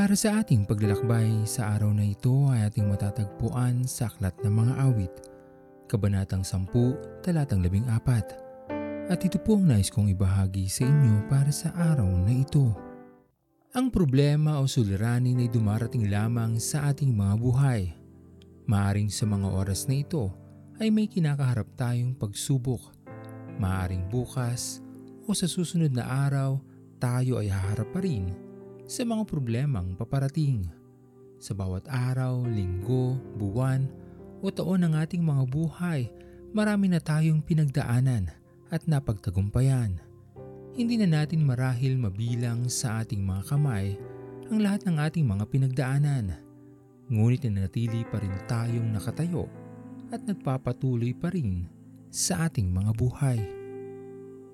Para sa ating paglalakbay sa araw na ito ay ating matatagpuan sa Aklat ng Mga Awit, Kabanatang 10, Talatang 14. At ito po ang nais kong ibahagi sa inyo para sa araw na ito. Ang problema o suliranin ay dumarating lamang sa ating mga buhay. Maaring sa mga oras na ito ay may kinakaharap tayong pagsubok. Maaring bukas o sa susunod na araw tayo ay haharap pa rin sa mga problemang paparating. Sa bawat araw, linggo, buwan o taon ng ating mga buhay, marami na tayong pinagdaanan at napagtagumpayan. Hindi na natin marahil mabilang sa ating mga kamay ang lahat ng ating mga pinagdaanan. Ngunit nanatili pa rin tayong nakatayo at nagpapatuloy pa rin sa ating mga buhay.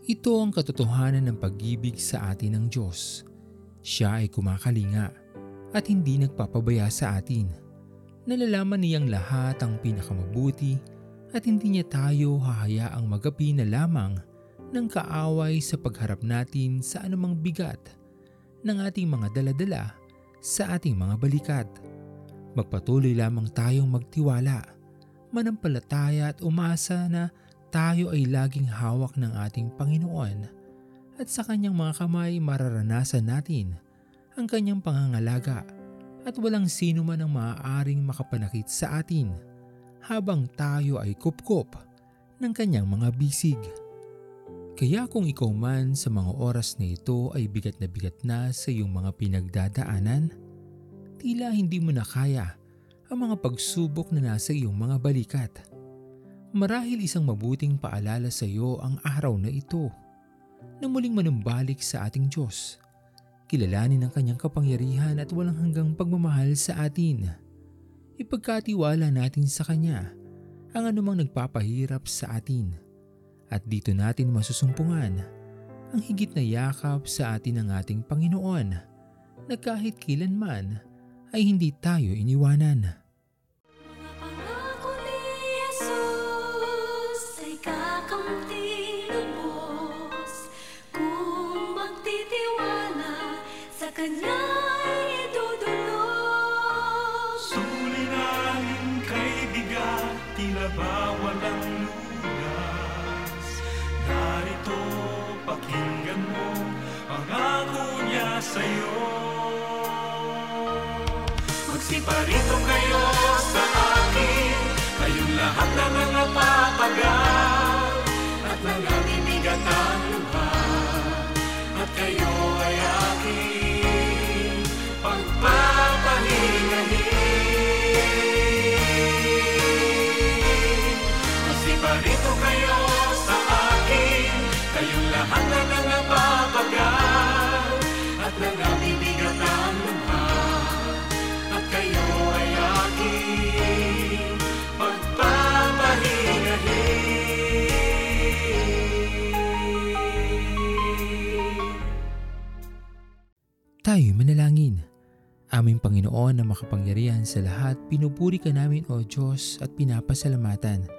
Ito ang katotohanan ng pag-ibig sa atin ng Diyos siya ay kumakalinga at hindi nagpapabaya sa atin. Nalalaman niyang lahat ang pinakamabuti at hindi niya tayo hahayaang magapi na lamang ng kaaway sa pagharap natin sa anumang bigat ng ating mga daladala sa ating mga balikat. Magpatuloy lamang tayong magtiwala, manampalataya at umasa na tayo ay laging hawak ng ating Panginoon at sa kanyang mga kamay mararanasan natin ang kanyang pangangalaga at walang sino man ang maaaring makapanakit sa atin habang tayo ay kupkop ng kanyang mga bisig. Kaya kung ikaw man sa mga oras na ito ay bigat na bigat na sa iyong mga pinagdadaanan, tila hindi mo na kaya ang mga pagsubok na nasa iyong mga balikat. Marahil isang mabuting paalala sa iyo ang araw na ito na muling manumbalik sa ating Diyos. Kilalanin ang kanyang kapangyarihan at walang hanggang pagmamahal sa atin. Ipagkatiwala natin sa Kanya ang anumang nagpapahirap sa atin. At dito natin masusumpungan ang higit na yakap sa atin ng ating Panginoon na kahit kailanman ay hindi tayo iniwanan. Pangako ni Jesus ay kakamti tila ba walang lunas? Narito, pakinggan mo ang ako niya sa'yo. Magsiparito kayo sa akin, kayong lahat na mga papagal, at nanganinigat Tayo manalangin. Aming Panginoon na makapangyarihan sa lahat, pinupuri ka namin o Diyos at pinapasalamatan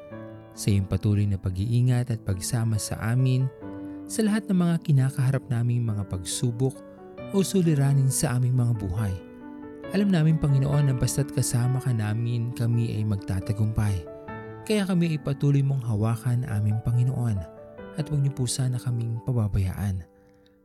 sa iyong patuloy na pag-iingat at pagsama sa amin sa lahat ng mga kinakaharap naming mga pagsubok o suliranin sa aming mga buhay. Alam namin Panginoon na basta't kasama ka namin, kami ay magtatagumpay. Kaya kami ay patuloy mong hawakan aming Panginoon at huwag niyo po sana kaming pababayaan.